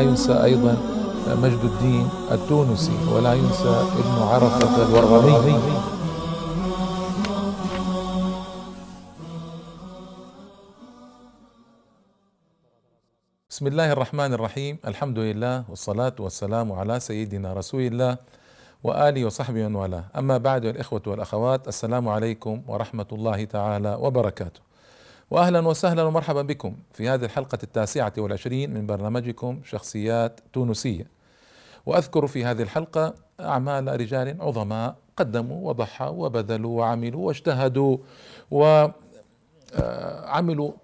ينسى أيضا مجد الدين التونسي ولا ينسى ابن عرفة الورغمي بسم الله الرحمن الرحيم. الحمد لله والصلاة والسلام على سيدنا رسول الله وآله وصحبه ومن والاه. أما بعد الإخوة والأخوات السلام عليكم ورحمة الله تعالى وبركاته. وأهلا وسهلا ومرحبا بكم في هذه الحلقة التاسعة والعشرين من برنامجكم شخصيات تونسية. وأذكر في هذه الحلقة أعمال رجال عظماء قدموا وضحوا وبذلوا وعملوا واجتهدوا وعملوا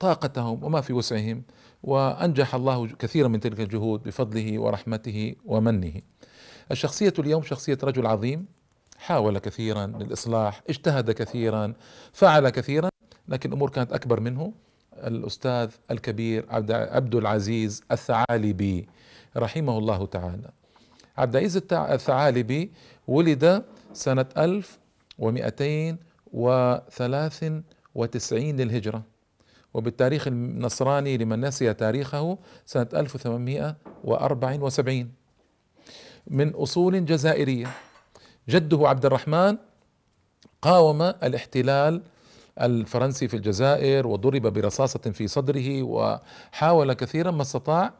طاقتهم وما في وسعهم وأنجح الله كثيرا من تلك الجهود بفضله ورحمته ومنه. الشخصية اليوم شخصية رجل عظيم حاول كثيرا للإصلاح اجتهد كثيرا فعل كثيرا. لكن الأمور كانت أكبر منه. الأستاذ الكبير عبد, عبد العزيز الثعالبي رحمه الله تعالى. عبد العزيز الثعالبي ولد سنة 1293 للهجرة وبالتاريخ النصراني لمن نسي تاريخه سنة 1874 من أصول جزائرية. جده عبد الرحمن قاوم الاحتلال الفرنسي في الجزائر وضرب برصاصة في صدره وحاول كثيرا ما استطاع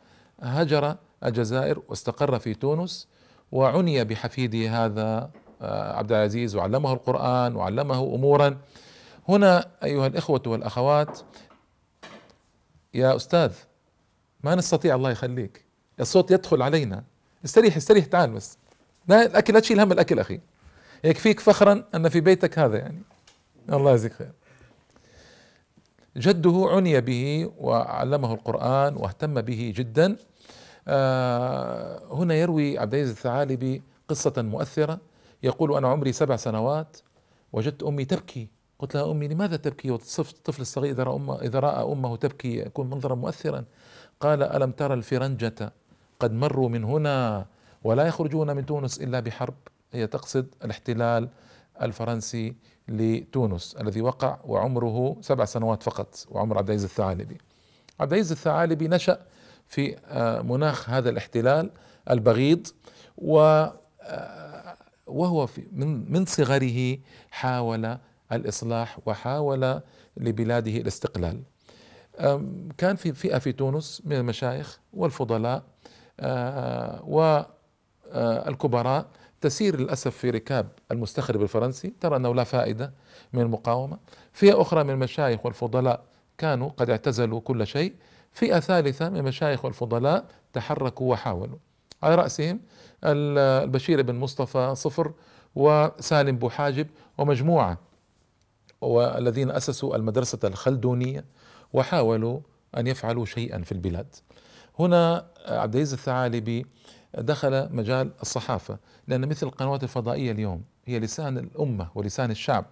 هجر الجزائر واستقر في تونس وعني بحفيده هذا عبد العزيز وعلمه القرآن وعلمه أمورا. هنا أيها الإخوة والأخوات يا أستاذ ما نستطيع الله يخليك. الصوت يدخل علينا. استريح استريح تعال بس. لا الأكل لا تشيل هم الأكل أخي. يكفيك فخرا أن في بيتك هذا يعني. الله يجزيك خير. جده عني به وعلمه القرآن واهتم به جدا. آه هنا يروي عبد العزيز الثعالبي قصة مؤثرة. يقول أنا عمري سبع سنوات وجدت أمي تبكي. قلت لها أمي لماذا تبكي؟ والطفل الصغير إذا رأى أمه, إذا رأى أمه تبكي يكون منظرا مؤثرا. قال ألم ترى الفرنجة قد مروا من هنا ولا يخرجون من تونس إلا بحرب؟ هي تقصد الاحتلال الفرنسي لتونس الذي وقع وعمره سبع سنوات فقط وعمر عبد العزيز الثعالبي. عبد العزيز الثعالبي نشأ في مناخ هذا الاحتلال البغيض و وهو في من من صغره حاول الإصلاح وحاول لبلاده الاستقلال. كان في فئة في تونس من المشايخ والفضلاء والكبراء تسير للأسف في ركاب المستخرب الفرنسي. ترى أنه لا فائدة من المقاومة. فئة أخرى من المشايخ والفضلاء كانوا قد اعتزلوا كل شيء. فئة ثالثة من المشايخ والفضلاء تحركوا وحاولوا. على رأسهم البشير بن مصطفى صفر وسالم بوحاجب ومجموعة والذين أسسوا المدرسة الخلدونية وحاولوا أن يفعلوا شيئا في البلاد. هنا عبد العزيز الثعالبي دخل مجال الصحافة لأن مثل القنوات الفضائية اليوم هي لسان الأمة ولسان الشعب.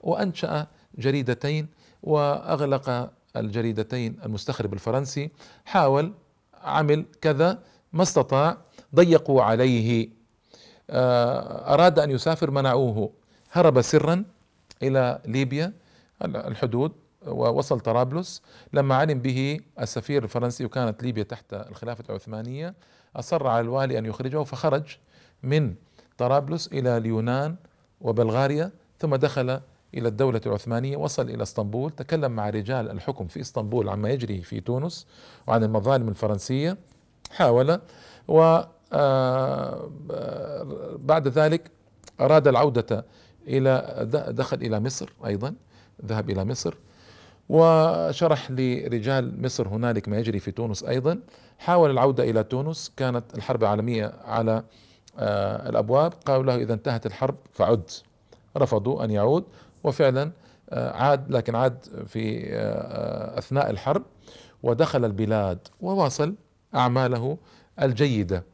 وأنشأ جريدتين وأغلق الجريدتين المستخرب الفرنسي. حاول عمل كذا ما استطاع ضيقوا عليه. أراد أن يسافر منعوه. هرب سرا إلى ليبيا الحدود ووصل طرابلس. لما علم به السفير الفرنسي وكانت ليبيا تحت الخلافة العثمانية أصر على الوالي أن يخرجه فخرج من طرابلس إلى اليونان وبلغاريا ثم دخل إلى الدولة العثمانية وصل إلى إسطنبول تكلم مع رجال الحكم في إسطنبول عما يجري في تونس وعن المظالم الفرنسية حاول و بعد ذلك أراد العودة إلى دخل إلى مصر أيضا ذهب إلى مصر. وشرح لرجال مصر هنالك ما يجري في تونس أيضا. حاول العودة إلى تونس كانت الحرب العالميه على الأبواب. قالوا له إذا انتهت الحرب فعد. رفضوا أن يعود وفعلا عاد لكن عاد في أثناء الحرب ودخل البلاد وواصل أعماله الجيدة.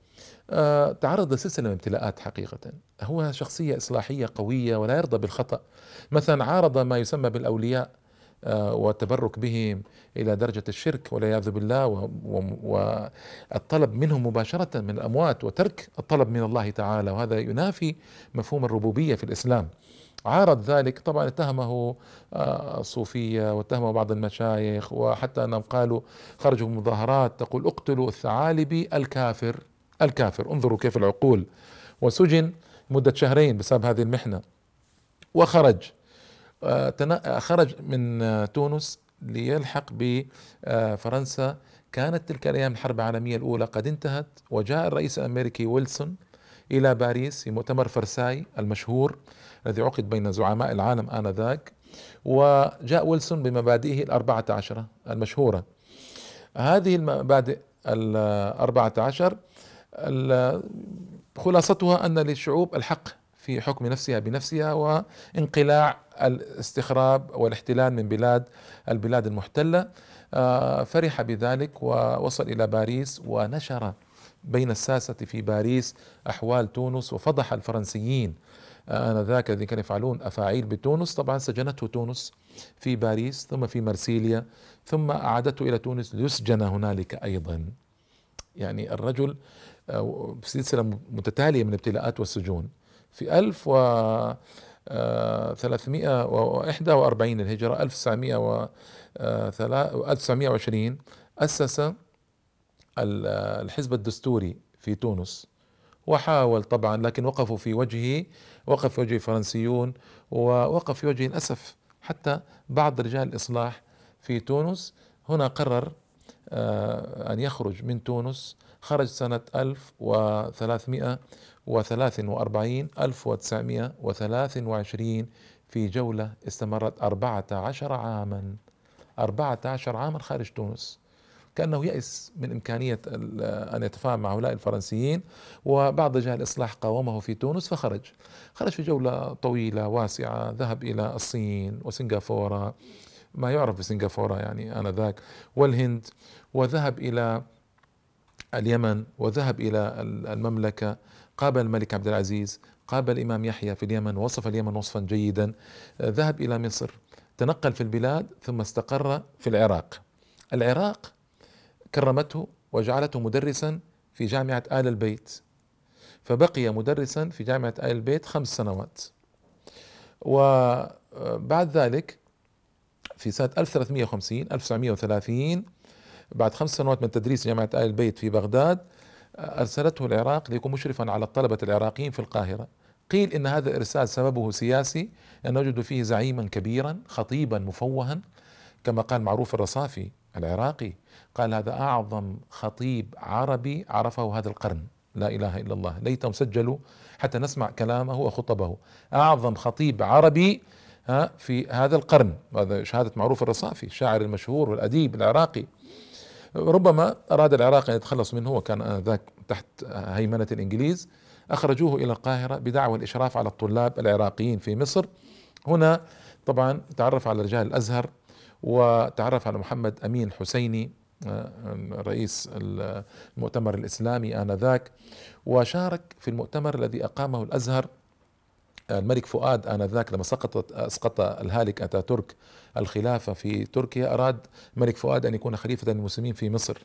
تعرض لسلسلة من الابتلاءات حقيقة. هو شخصية إصلاحية قوية ولا يرضى بالخطأ. مثلا عارض ما يسمى بالأولياء والتبرك بهم إلى درجة الشرك والعياذ بالله والطلب منهم مباشرة من الأموات وترك الطلب من الله تعالى. وهذا ينافي مفهوم الربوبية في الإسلام. عارض ذلك طبعا اتهمه آه، الصوفية واتهمه بعض المشايخ وحتى أنهم قالوا خرجوا مظاهرات تقول اقتلوا الثعالبي الكافر. الكافر انظروا كيف العقول. وسجن مدة شهرين بسبب هذه المحنة. وخرج آه، خرج من تونس ليلحق بفرنسا كانت تلك الأيام الحرب العالمية الأولى. قد انتهت وجاء الرئيس الأمريكي ويلسون إلى باريس في مؤتمر فرساي المشهور الذي عقد بين زعماء العالم آنذاك. وجاء ويلسون بمبادئه الأربعة عشرة المشهورة. هذه المبادئ الأربعة عشر خلاصتها أن للشعوب الحق في حكم نفسها بنفسها وانقلاع الاستخراب والاحتلال من بلاد البلاد المحتلة. آه، فرح بذلك ووصل إلى باريس ونشر بين الساسة في باريس أحوال تونس وفضح الفرنسيين آنذاك الذين كانوا يفعلون أفاعيل بتونس. طبعا سجنته تونس في باريس ثم في مرسيليا ثم أعادته إلى تونس ليسجن هنالك أيضا. يعني الرجل آه، سلسلة متتالية من الابتلاءات والسجون. في 1341 آه، الهجرة 1920 أسس الحزب الدستوري في تونس وحاول طبعا لكن وقفوا في وجهه وقف في وجهه فرنسيون ووقف في وجهه للأسف حتى بعض رجال الإصلاح في تونس. هنا قرر آه، أن يخرج من تونس خرج سنة 1343 1923 في جولة استمرت 14 عاما. 14 عاما خارج تونس. كأنه يأس من إمكانية أن يتفاهم مع هؤلاء الفرنسيين وبعض رجال الإصلاح قاومه في تونس فخرج. خرج في جولة طويلة واسعة ذهب إلى الصين وسنغافورة. ما يعرف بسنغافورة يعني آنذاك. والهند وذهب إلى اليمن وذهب إلى المملكة قابل الملك عبد العزيز قابل الإمام يحيى في اليمن وصف اليمن وصفا جيدا ذهب إلى مصر تنقل في البلاد ثم استقر في العراق. العراق كرمته وجعلته مدرسا في جامعة آل البيت. فبقي مدرسا في جامعة آل البيت خمس سنوات. وبعد ذلك في سنة 1350 1930 بعد خمس سنوات من تدريس جامعة آل البيت في بغداد أرسلته العراق ليكون مشرفا على الطلبة العراقيين في القاهرة. قيل إن هذا الإرسال سببه سياسي أن وجدوا فيه زعيما كبيرا خطيبا مفوها. كما قال معروف الرصافي العراقي قال هذا أعظم خطيب عربي عرفه هذا القرن. لا إله إلا الله. ليتهم سجلوا حتى نسمع كلامه وخطبه. أعظم خطيب عربي في هذا القرن. هذا شهادة معروف الرصافي الشاعر المشهور والأديب العراقي. ربما أراد العراق أن يتخلص منه وكان ذاك تحت هيمنة الإنجليز أخرجوه إلى القاهرة بدعوى الإشراف على الطلاب العراقيين في مصر. هنا طبعا تعرف على رجال الأزهر وتعرف على محمد أمين حسيني آه، رئيس المؤتمر الإسلامي آنذاك وشارك في المؤتمر الذي أقامه الأزهر الملك فؤاد آنذاك لما سقطت أسقط الهالك أتاتورك الخلافة في تركيا. أراد الملك فؤاد أن يكون خليفة المسلمين في مصر.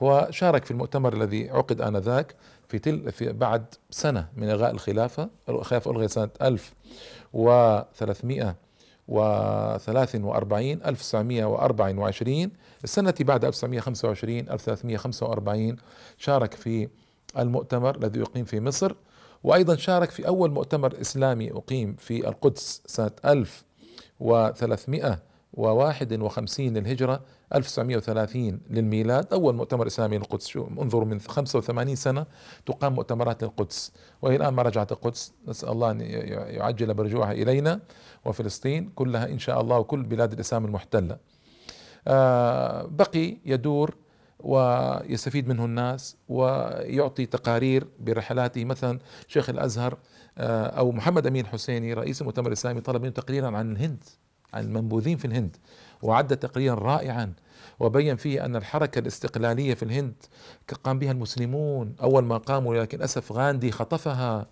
وشارك في المؤتمر الذي عقد آنذاك في, تل في بعد سنة من إلغاء الخلافة. الخلافة ألغي سنة 1300 وثلاث وأربعين ألف تسعمائة وأربع وعشرين. السنة بعد 1925 1345 شارك في المؤتمر الذي يقيم في مصر. وأيضا شارك في أول مؤتمر إسلامي أقيم في القدس سنة 1351 للهجرة 1930 للميلاد أول مؤتمر إسلامي للقدس انظروا من 85 سنة تقام مؤتمرات للقدس وإلى الآن ما رجعت القدس. نسأل الله أن يعجل برجوعها إلينا وفلسطين كلها إن شاء الله وكل بلاد الإسلام المحتلة. آه، بقي يدور ويستفيد منه الناس ويعطي تقارير برحلاته. مثلا شيخ الأزهر آه، أو محمد أمين حسيني رئيس المؤتمر الإسلامي طلب منه تقريرا عن الهند عن المنبوذين في الهند وعد تقريرا رائعا وبين فيه أن الحركة الاستقلالية في الهند قام بها المسلمون. أول ما قاموا لكن أسف غاندي خطفها.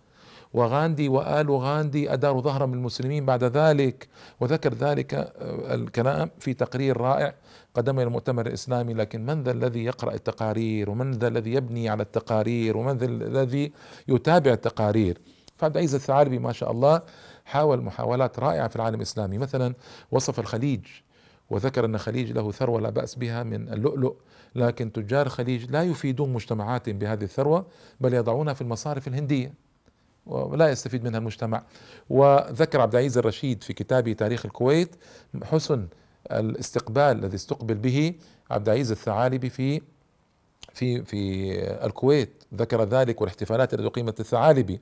وغاندي وآل غاندي أداروا ظهرا من المسلمين بعد ذلك. وذكر ذلك آه، الكلام في تقرير رائع قدمه المؤتمر الإسلامي. لكن من ذا الذي يقرأ التقارير؟ ومن ذا الذي يبني على التقارير؟ ومن ذا الذي يتابع التقارير؟ فعبد العزيز الثعالبي ما شاء الله حاول محاولات رائعة في العالم الإسلامي. مثلا وصف الخليج وذكر أن الخليج له ثروة لا بأس بها من اللؤلؤ. لكن تجار الخليج لا يفيدون مجتمعاتهم بهذه الثروة بل يضعونها في المصارف الهندية. ولا يستفيد منها المجتمع. وذكر عبد العزيز الرشيد في كتابه تاريخ الكويت حسن الاستقبال الذي استقبل به عبد العزيز الثعالبي في في في الكويت. ذكر ذلك والاحتفالات التي أقيمت الثعالبي.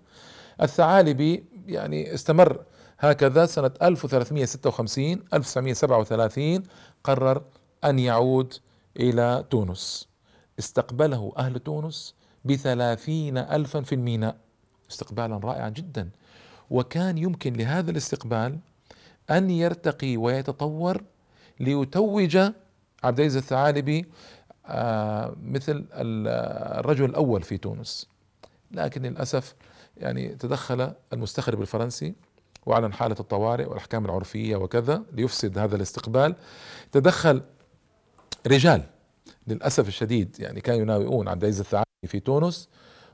الثعالبي يعني استمر هكذا سنة 1356 1937 قرر أن يعود إلى تونس. استقبله أهل تونس بثلاثين ألفا في الميناء. استقبالا رائعا جدا. وكان يمكن لهذا الاستقبال أن يرتقي ويتطور ليتوج عبد العزيز الثعالبي آه، مثل الرجل الأول في تونس. لكن للأسف يعني تدخل المستخرب الفرنسي واعلن حالة الطوارئ والأحكام العرفية وكذا ليفسد هذا الاستقبال. تدخل رجال للأسف الشديد يعني كانوا يناوئون عبد العزيز الثعالبي في تونس.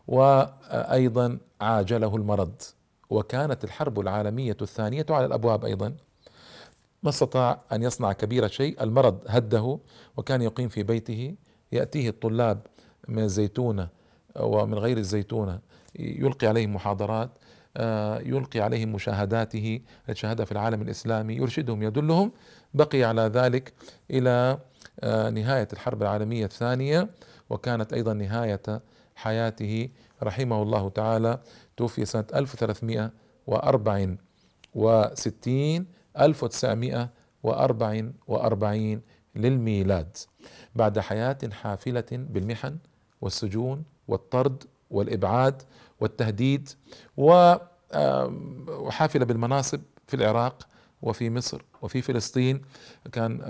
وأيضا عاجله المرض. وكانت الحرب العالمية الثانية على الأبواب أيضا. ما استطاع أن يصنع كبير شيء. المرض هده وكان يقيم في بيته. يأتيه الطلاب من الزيتونة ومن غير الزيتونة. يلقي عليهم محاضرات آه، يلقي عليهم مشاهداته. التي شاهدها في العالم الإسلامي. يرشدهم يدلهم. بقي على ذلك إلى آه، نهاية الحرب العالمية الثانية. وكانت أيضا نهاية حياته. رحمه الله تعالى. توفي سنة 1364 1944 للميلاد. بعد حياة حافلة بالمحن والسجون والطرد والإبعاد والتهديد وحافله بالمناصب في العراق وفي مصر وفي فلسطين. كان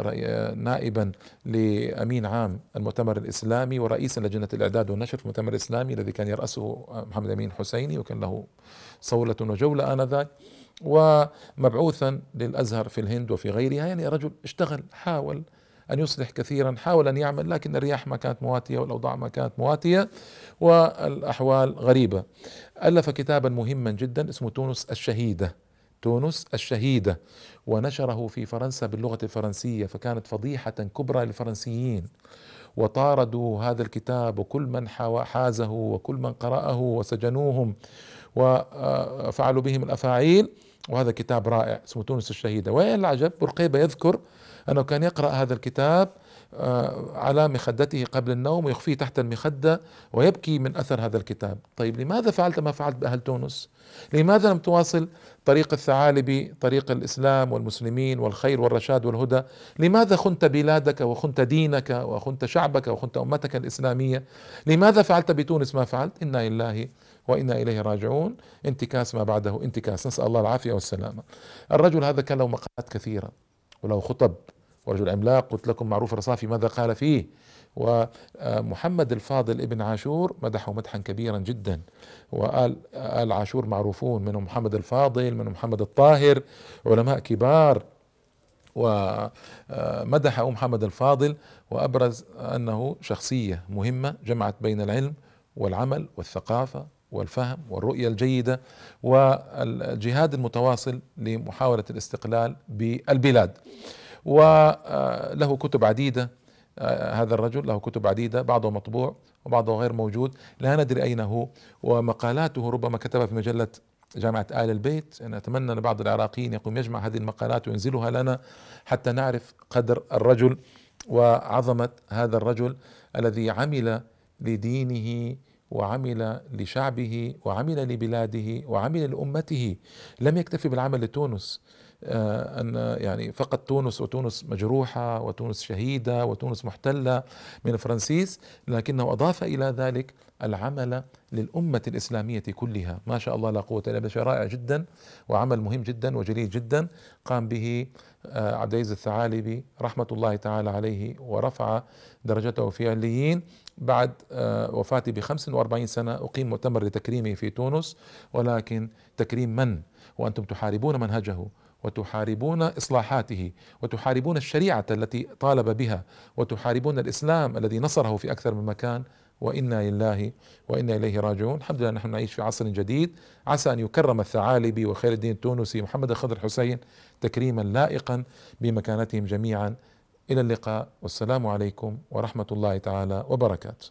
نائبا لأمين عام المؤتمر الإسلامي ورئيسا لجنة الإعداد والنشر في المؤتمر الإسلامي الذي كان يرأسه محمد أمين حسيني وكان له صولة وجولة آنذاك. ومبعوثا للأزهر في الهند وفي غيرها. يعني رجل اشتغل حاول أن يصلح كثيرا حاول أن يعمل لكن الرياح ما كانت مواتية والأوضاع ما كانت مواتية والأحوال غريبة. ألف كتابا مهما جدا اسمه تونس الشهيدة. تونس الشهيدة ونشره في فرنسا باللغة الفرنسية فكانت فضيحة كبرى للفرنسيين. وطاردوا هذا الكتاب وكل من حازه وكل من قرأه وسجنوهم وفعلوا بهم الأفاعيل. وهذا كتاب رائع اسمه تونس الشهيدة. وين العجب؟ برقيبة يذكر أنه كان يقرأ هذا الكتاب آه، على مخدته قبل النوم ويخفيه تحت المخدة ويبكي من أثر هذا الكتاب. طيب لماذا فعلت ما فعلت بأهل تونس؟ لماذا لم تواصل طريق الثعالبي طريق الإسلام والمسلمين والخير والرشاد والهدى؟ لماذا خنت بلادك وخنت دينك وخنت شعبك وخنت أمتك الإسلامية؟ لماذا فعلت بتونس ما فعلت؟ إنا لله وإنا إليه راجعون. انتكاس ما بعده انتكاس. نسأل الله العافية والسلامة. الرجل هذا كان له مقالات كثيرة وله خطب. ورجل عملاق قلت لكم معروف الرصافي ماذا قال فيه. ومحمد الفاضل ابن عاشور مدحه مدحا كبيرا جدا. وآل آل عاشور معروفون منهم محمد الفاضل منهم محمد الطاهر علماء كبار. ومدح محمد الفاضل. وأبرز أنه شخصية مهمة جمعت بين العلم والعمل والثقافة والفهم والرؤية الجيدة. والجهاد المتواصل لمحاولة الاستقلال بالبلاد. وله كتب عديدة آه، هذا الرجل له كتب عديدة بعضه مطبوع وبعضه غير موجود لا ندري أين هو ومقالاته ربما كتبها في مجلة جامعة آل البيت. أنا أتمنى أن بعض العراقيين يقوم يجمع هذه المقالات وينزلها لنا حتى نعرف قدر الرجل وعظمة هذا الرجل الذي عمل لدينه وعمل لشعبه وعمل لبلاده وعمل لأمته. لم يكتفي بالعمل لتونس أن يعني فقط تونس وتونس مجروحة وتونس شهيدة وتونس محتلة من الفرنسيس لكنه أضاف إلى ذلك العمل للأمة الإسلامية كلها. ما شاء الله لا قوة إلا بالله رائع جدا وعمل مهم جدا وجليل جدا. قام به آه، عبد العزيز الثعالبي رحمة الله تعالى عليه ورفع درجته في عليين. بعد آه، وفاته ب 45 سنة أقيم مؤتمر لتكريمه في تونس ولكن تكريم من؟ وأنتم تحاربون منهجه. وتحاربون إصلاحاته وتحاربون الشريعة التي طالب بها وتحاربون الإسلام الذي نصره في أكثر من مكان وإنا لله وإنا إليه راجعون. الحمد لله نحن نعيش في عصر جديد. عسى أن يكرم الثعالبي وخير الدين التونسي محمد الخضر حسين تكريما لائقا بمكانتهم جميعا. إلى اللقاء. والسلام عليكم ورحمة الله تعالى وبركاته.